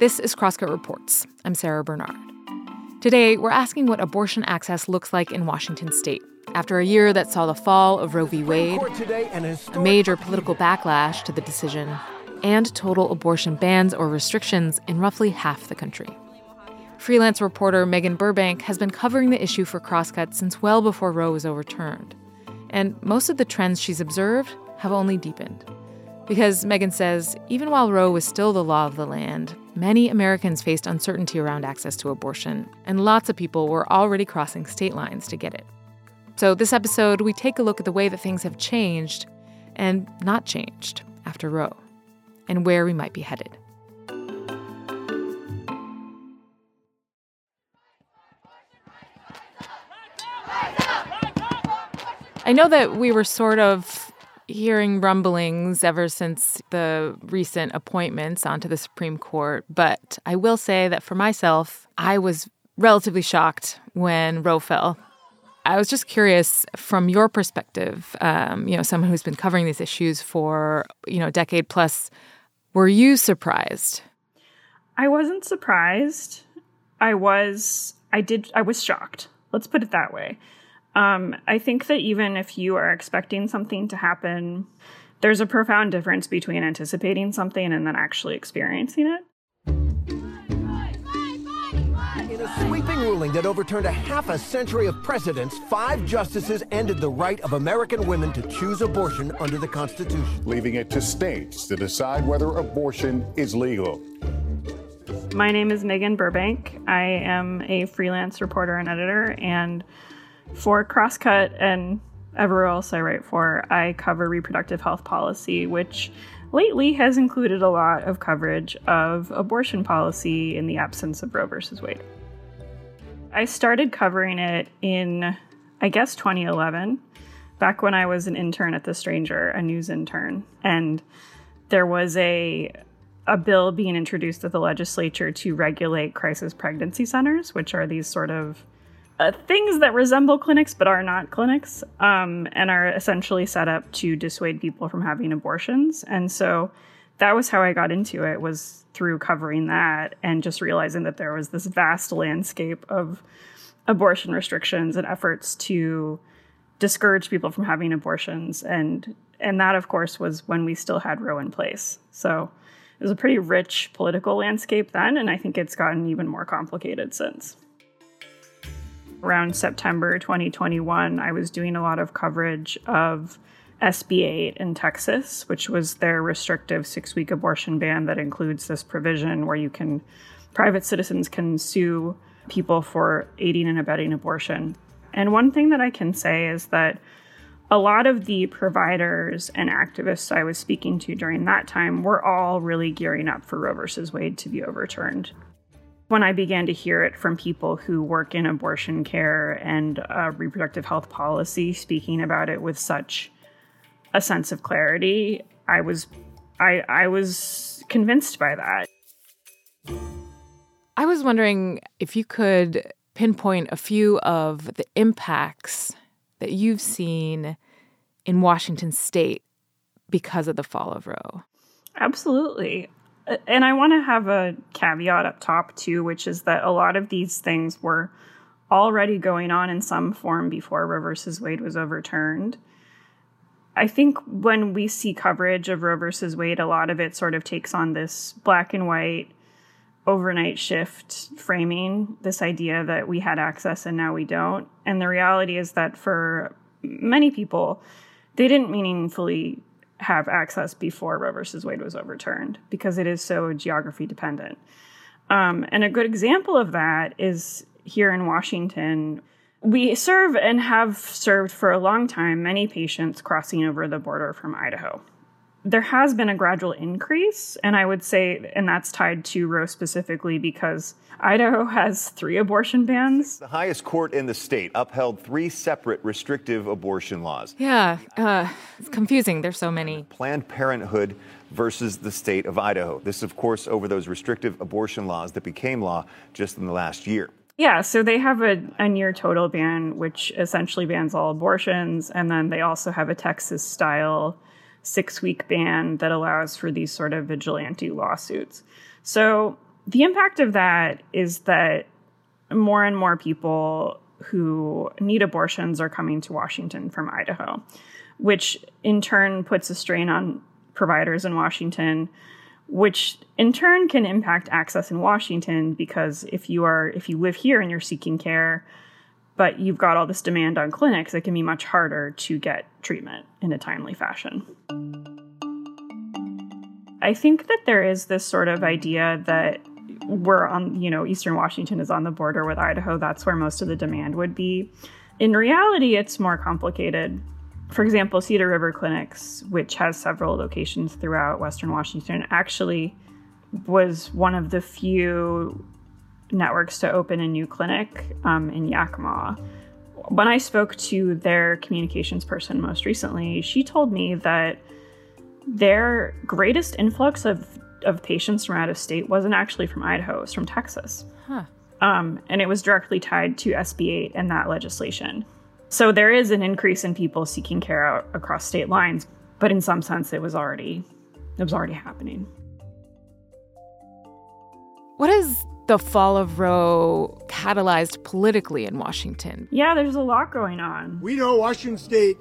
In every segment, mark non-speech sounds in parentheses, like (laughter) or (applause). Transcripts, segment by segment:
This is Crosscut Reports. I'm Sara Bernard. Today, we're asking what abortion access looks like in Washington state after a year that saw the fall of Roe v. Wade, a major political backlash to the decision, and total abortion bans or restrictions in roughly half the country. Freelance reporter Megan Burbank has been covering the issue for Crosscut since well before Roe was overturned. And most of the trends she's observed have only deepened. Because Megan says, even while Roe was still the law of the land, many Americans faced uncertainty around access to abortion, and lots of people were already crossing state lines to get it. So, this episode, we take a look at the way that things have changed and not changed after Roe, and where we might be headed. I know that we were sort of hearing rumblings ever since the recent appointments onto the Supreme Court, but I will say that for myself, I was relatively shocked when Roe fell. I was just curious from your perspective, um, you know, someone who's been covering these issues for, you know, a decade plus, were you surprised? I wasn't surprised. I was, I did, I was shocked. Let's put it that way. Um, I think that even if you are expecting something to happen, there's a profound difference between anticipating something and then actually experiencing it. In a sweeping ruling that overturned a half a century of precedents, five justices ended the right of American women to choose abortion under the Constitution, leaving it to states to decide whether abortion is legal. My name is Megan Burbank. I am a freelance reporter and editor, and for Crosscut and everywhere else I write for, I cover reproductive health policy, which lately has included a lot of coverage of abortion policy in the absence of Roe versus Wade. I started covering it in, I guess, 2011, back when I was an intern at The Stranger, a news intern. And there was a a bill being introduced to the legislature to regulate crisis pregnancy centers, which are these sort of uh, things that resemble clinics but are not clinics um, and are essentially set up to dissuade people from having abortions. And so that was how i got into it was through covering that and just realizing that there was this vast landscape of abortion restrictions and efforts to discourage people from having abortions. And and that of course was when we still had roe in place. So it was a pretty rich political landscape then and i think it's gotten even more complicated since around September 2021, I was doing a lot of coverage of SB 8 in Texas, which was their restrictive six week abortion ban that includes this provision where you can, private citizens can sue people for aiding and abetting abortion. And one thing that I can say is that a lot of the providers and activists I was speaking to during that time were all really gearing up for Roe versus Wade to be overturned when I began to hear it from people who work in abortion care and uh, reproductive health policy speaking about it with such a sense of clarity, I was I I was convinced by that. I was wondering if you could pinpoint a few of the impacts that you've seen in Washington state because of the fall of Roe. Absolutely and I want to have a caveat up top too, which is that a lot of these things were already going on in some form before Roe versus Wade was overturned. I think when we see coverage of Roe versus Wade, a lot of it sort of takes on this black and white overnight shift framing, this idea that we had access and now we don't. And the reality is that for many people, they didn't meaningfully have access before Roe versus Wade was overturned because it is so geography dependent. Um, and a good example of that is here in Washington. We serve and have served for a long time many patients crossing over the border from Idaho there has been a gradual increase, and I would say, and that's tied to Roe specifically because Idaho has three abortion bans. The highest court in the state upheld three separate restrictive abortion laws. Yeah, uh, it's confusing. There's so many. Planned Parenthood versus the state of Idaho. This, of course, over those restrictive abortion laws that became law just in the last year. Yeah, so they have a, a near total ban, which essentially bans all abortions. And then they also have a Texas style six week ban that allows for these sort of vigilante lawsuits. So the impact of that is that more and more people who need abortions are coming to Washington from Idaho, which in turn puts a strain on providers in Washington, which in turn can impact access in Washington because if you are if you live here and you're seeking care, but you've got all this demand on clinics, it can be much harder to get treatment in a timely fashion. I think that there is this sort of idea that we're on, you know, Eastern Washington is on the border with Idaho. That's where most of the demand would be. In reality, it's more complicated. For example, Cedar River Clinics, which has several locations throughout Western Washington, actually was one of the few networks to open a new clinic um, in Yakima. When I spoke to their communications person most recently, she told me that their greatest influx of of patients from out of state wasn't actually from Idaho, it was from Texas. Huh. Um, and it was directly tied to SB 8 and that legislation. So there is an increase in people seeking care out across state lines, but in some sense it was already it was already happening. What has the fall of Roe catalyzed politically in Washington? Yeah, there's a lot going on. We know Washington state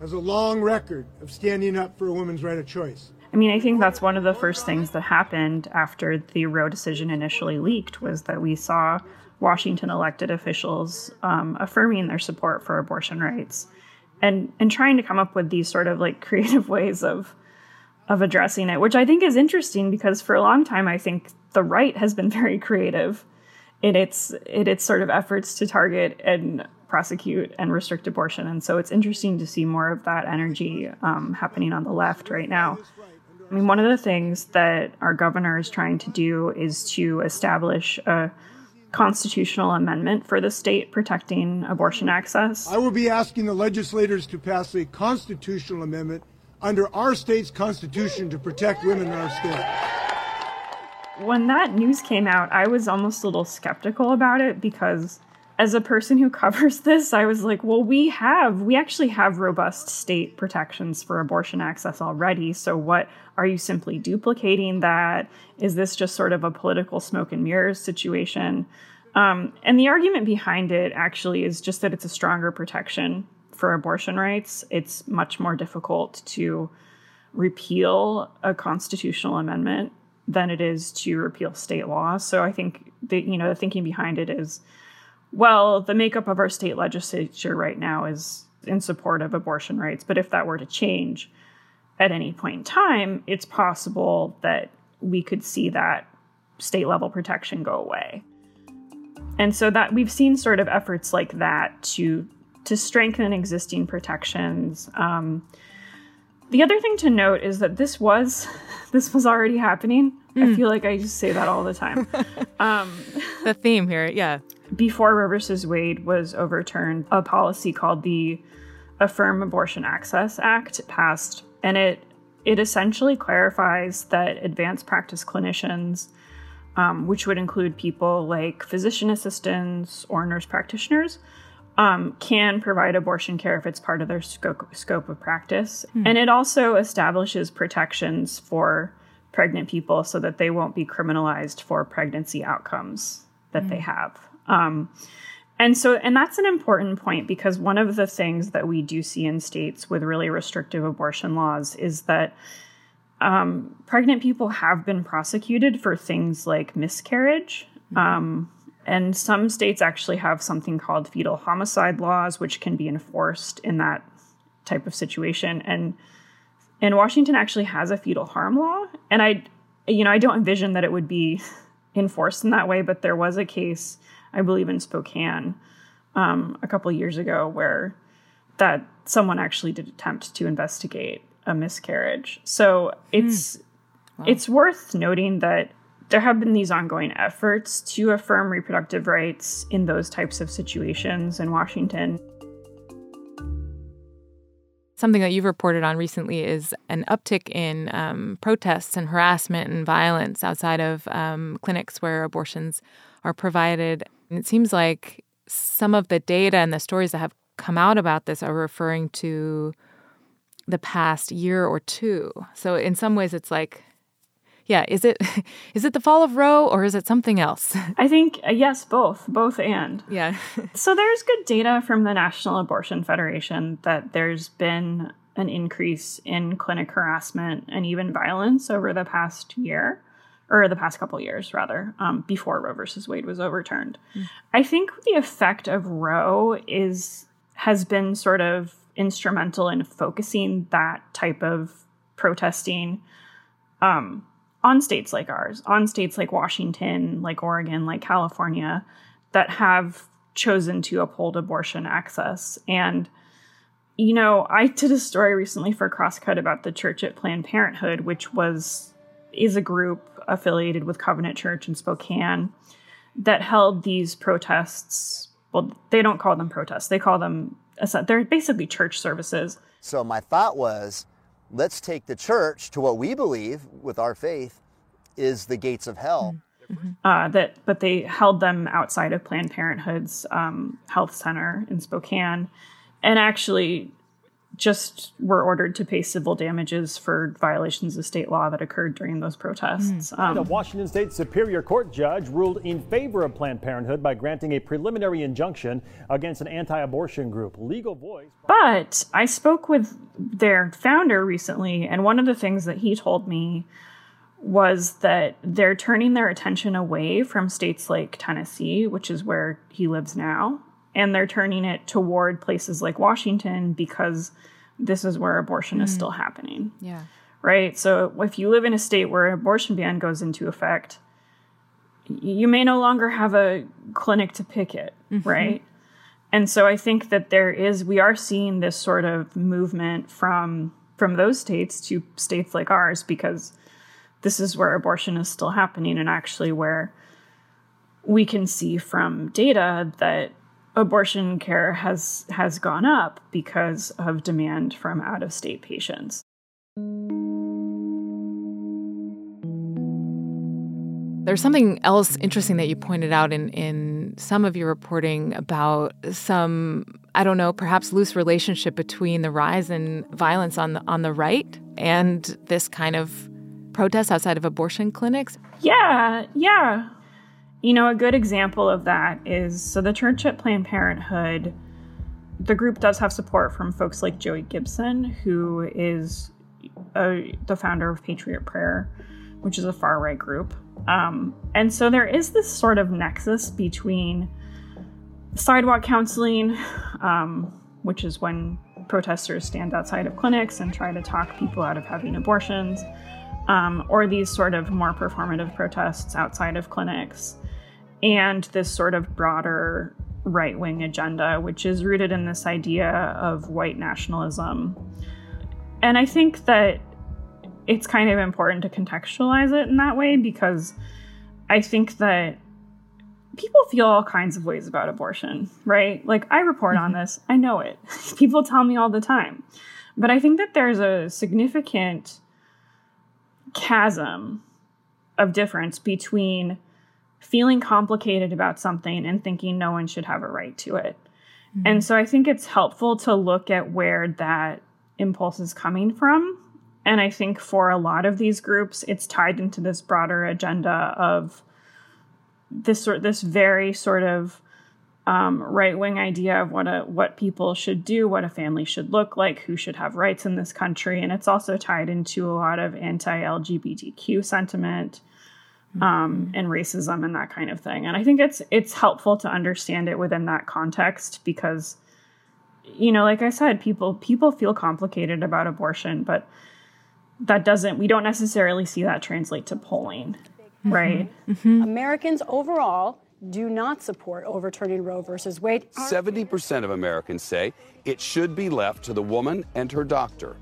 has a long record of standing up for a woman's right of choice. I mean, I think that's one of the first things that happened after the Roe decision initially leaked was that we saw Washington elected officials um, affirming their support for abortion rights and and trying to come up with these sort of like (laughs) creative ways of of addressing it, which I think is interesting because for a long time I think the right has been (laughs) very creative in its in its sort of efforts to target and prosecute and restrict abortion, and so it's interesting to see more of that energy um, happening on the left right now. I mean, one of the things that our governor is trying to do is to establish a constitutional amendment for the state protecting abortion access. I will be asking the legislators to pass a constitutional amendment under our state's constitution to protect women in our state. When that news came out, I was almost a little skeptical about it because as a person who (laughs) covers this, I was like, well, we have, we actually have robust state protections for abortion access already. So, what are you simply duplicating that? Is this just sort of a political smoke and mirrors situation? Um, and the argument behind it actually is just that it's a stronger protection for abortion rights. It's much more difficult to repeal a constitutional amendment than it is to repeal state law. So I think that you know the thinking behind it is well, the makeup of our state legislature right now is in support of abortion rights, but if that were to change at any point in time, it's possible that we could see that state level protection go away. And so that we've seen sort of efforts like that to to strengthen existing protections. Um, the other thing to note is that this was (laughs) this was already happening. Mm. I hmm. feel like I just say that all the time. (laughs) um, the theme here, yeah before Roe versus Wade was overturned, a policy called the Affirm Abortion Access Act passed, and it it essentially clarifies that advanced practice clinicians, um, which would include people like physician assistants or nurse practitioners, um, can provide abortion care if it's part of their scope, scope of practice. Mm. And it also establishes protections for pregnant people so that they won't be criminalized for pregnancy outcomes that mm. they have. Um, and so, and that's an important point because one of the things that we do see in states with really restrictive abortion laws is that um, pregnant people have been prosecuted for things like miscarriage. Mm-hmm. And some states actually have something called fetal homicide laws, which can be enforced in that type of situation. And and Washington actually has a fetal harm law. And I, you know, I don't envision that it would be (laughs) enforced in that way, but there was a case I believe in Spokane um, a couple years ago, where that someone actually did attempt to investigate a miscarriage. So it's mm. wow. it's worth noting that there have been these ongoing efforts to affirm reproductive rights in those types of situations in Washington. Something that you've reported on recently is an uptick in um, protests and harassment and violence outside of um, clinics where abortions are provided. And it seems like some of the data and the stories that have come out about this are referring to the past year or two. So in some ways, it's like yeah, is it (laughs) is it the fall of Roe or is it something else? (laughs) I think uh, yes, both, both and. Yeah. (laughs) so there's good data from the National Abortion Federation that there's been an increase in clinic harassment and even violence over the past year or the past couple years rather um, before roe versus wade was overturned mm. i think the effect of roe is has been sort of instrumental in focusing that type of protesting um, on states like ours on states like washington like oregon like california that have chosen to uphold abortion access and you know, I did a story recently for Crosscut about the church at Planned Parenthood, which was is a group affiliated with Covenant Church in Spokane that held these protests. Well, they don't call them protests; they call them they're basically church services. So my thought was, let's take the church to what we believe with our faith is the gates of hell. Mm-hmm. Uh, that, but they held them outside of Planned Parenthood's um, health center in Spokane and actually just were ordered to pay civil damages for violations of state law that occurred during those protests. Mm. Um, a Washington State Superior Court judge ruled in favor of Planned Parenthood by granting a preliminary injunction against an anti abortion group, Legal Voice. But I spoke with their founder recently, and one of the things that he told me was that they're turning their attention away from states like Tennessee, which is where he lives now, and they're turning it toward places like Washington because this is where abortion mm. is still happening. Yeah. Right? So if you live in a state where an abortion ban goes into effect, you may no longer have a clinic to pick it, mm-hmm. right? And so I think that there is we are seeing this sort of movement from from those states to states like ours because this is where abortion is still happening and actually where we can see from data that abortion care has has gone up because of demand from out of state patients. There's something else interesting that you pointed out in, in some of your reporting about some, I don't know, perhaps loose relationship between the rise in violence on the on the right and this kind of protest outside of abortion clinics. Yeah, yeah. You know, a good example of that is so the church at Planned Parenthood, the group does have support from folks like Joey Gibson, who is a, the founder of Patriot Prayer, which is a far right group. Um, and so there is this sort of nexus between sidewalk counseling, um, which is when protesters stand outside of clinics and try to talk people out of having abortions, um, or these sort of more performative protests outside of clinics and this sort of broader right wing agenda, which is rooted in this idea of white nationalism. And I think that it's kind of important to contextualize it in that way because I think that people feel all kinds of ways about abortion, right? Like I report on mm-hmm. this, I know it. (laughs) people tell me all the time. But I think that there's a significant chasm of difference between feeling complicated about something and thinking no one should have a right to it. Mm-hmm. And so I think it's helpful to look at where that impulse is coming from. And I think for a lot of these groups, it's tied into this broader agenda of this sort this very sort of um, right wing idea of what a what people should do, what a family should look like, who should have rights in this country, and it's also tied into a lot of anti LGBTQ sentiment um, and racism and that kind of thing. And I think it's it's helpful to understand it within that context because, you know, like I said, people people feel complicated about abortion, but that doesn't we don't necessarily see that translate to polling, mm-hmm. right? Mm-hmm. Americans overall do not support overturning Roe versus Wade. 70% of Americans say it should be left to the woman and her doctor.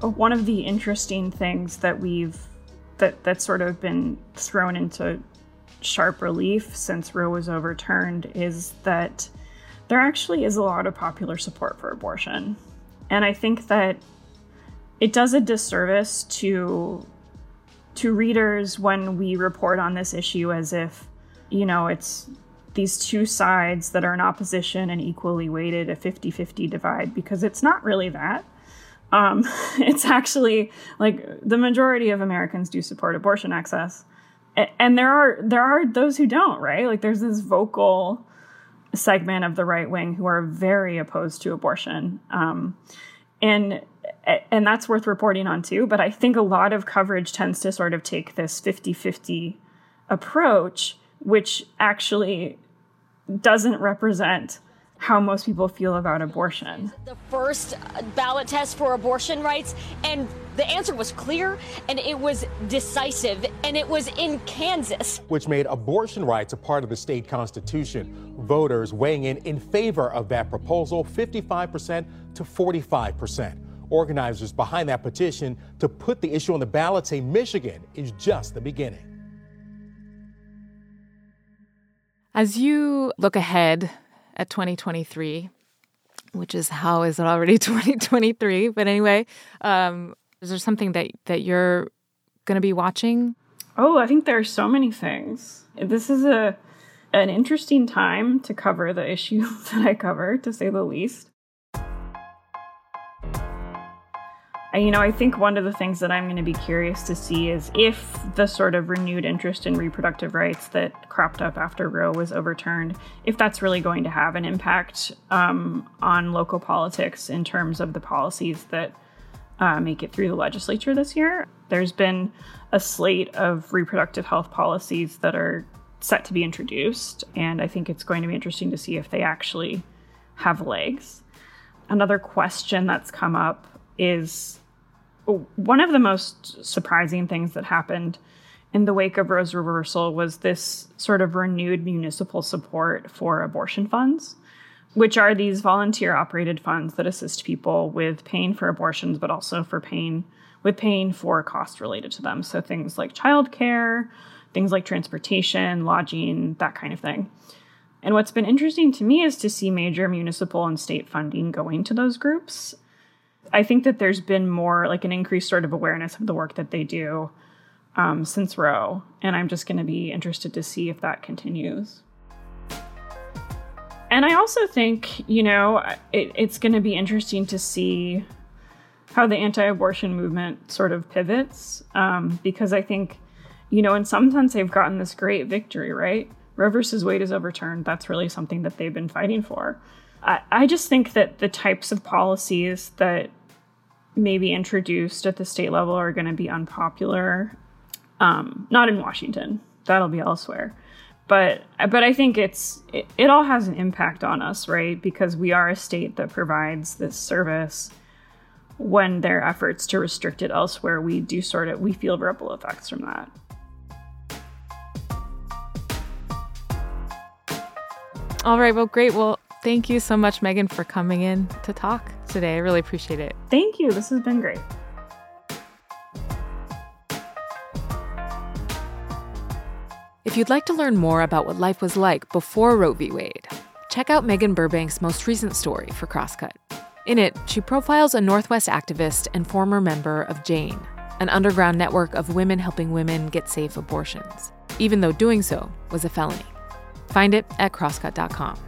One of the interesting things that we've that that's sort of been thrown into sharp relief since Roe was overturned is that there actually is a lot of popular support for abortion. And I think that it does a disservice to to readers when we report on this issue as if, you know, it's these two sides that are in opposition and equally weighted, a 50 50 divide, because it's not really that. Um, (laughs) it's actually like the majority of Americans do support abortion access, and there are there are those who don't, right? Like there's this vocal segment of the right wing who are very opposed to abortion, um, and and that's worth reporting on too. But I think a lot of coverage tends to sort of take this 50-50 approach, which actually doesn't represent how most people feel about abortion. The first ballot test for abortion rights, and the answer was clear and it was decisive, and it was in Kansas. Which made abortion rights a part of the state constitution. Voters weighing in in favor of that proposal 55% to 45%. Organizers behind that petition to put the issue on the ballot say Michigan is just the beginning. As you look ahead at 2023, which is how is it already (laughs) 2023? But anyway, um, is there something that that you're going to be watching? Oh, I think there are so many things. This is a an interesting time to cover the (laughs) issue that I cover, to say the least. You know, I think one of the things that I'm going to be curious to see is if the sort of renewed interest in reproductive rights that cropped up after Roe was overturned, if that's really going to have an impact um, on local politics in terms of the policies that uh, make it through the legislature this year. There's been a slate of reproductive health policies that are set to be introduced, and I think it's going to be interesting to see if they actually have legs. Another question that's come up is one of the most surprising things that happened in the wake of Roe's reversal was this sort of renewed municipal support for abortion funds, which are these volunteer operated funds that assist people with paying for abortions, but also for paying with paying for costs related to them. So things like childcare, things like transportation, lodging, that kind of thing. And what's been interesting to me is to see major municipal and state funding going to those groups I think that there's been more like an increased sort of awareness of the work that they do um, since Roe, and I'm just going to be interested to see if that continues. And I also think, you know, it, it's going to be interesting to see how the anti abortion movement sort of pivots, um, because I think, you know, in some sense, they've gotten this great victory, right? Roe versus Wade is overturned. That's really something that they've been fighting for. I, I just think that the types of policies that maybe introduced at the state level are going to be unpopular. Um, not in Washington. That'll be elsewhere. But but I think it's it, it all has an impact on us, right? Because we are a state that provides this service. When their efforts to restrict it elsewhere, we do sort of we feel ripple effects from that. All right. Well, great. Well, thank you so much, Megan, for coming in to talk today. I really appreciate it. Thank you. This has been great. If you'd like to learn more about what life was like before Roe v. Wade, check out Megan Burbank's most recent story for Crosscut. In it, she profiles a Northwest activist and former member of Jane, an underground network of women helping women get safe abortions, even though doing so was a felony. Find it at crosscut.com.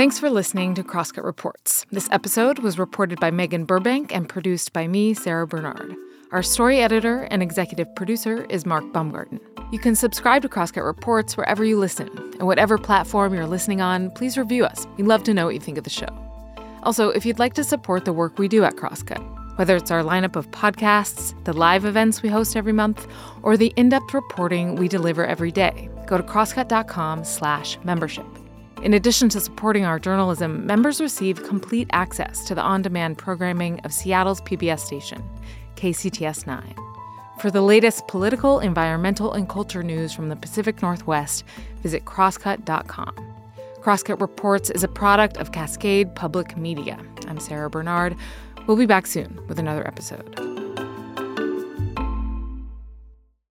Thanks for listening to Crosscut Reports. This episode was reported by Megan Burbank and produced by me, Sara Bernard. Our story editor and executive producer is Mark Baumgarten. You can subscribe to Crosscut Reports wherever you listen, and whatever platform you're listening on, please review us. We'd love to know what you think of the show. Also, if you'd like to support the work we do at Crosscut, whether it's our lineup of podcasts, the live events we host every month, or the in-depth reporting we deliver every day, go to crosscut.com/membership. In addition to supporting our journalism, members receive complete access to the on demand programming of Seattle's PBS station, KCTS 9. For the latest political, environmental, and culture news from the Pacific Northwest, visit crosscut.com. Crosscut Reports is a product of Cascade Public Media. I'm Sara Bernard. We'll be back soon with another episode.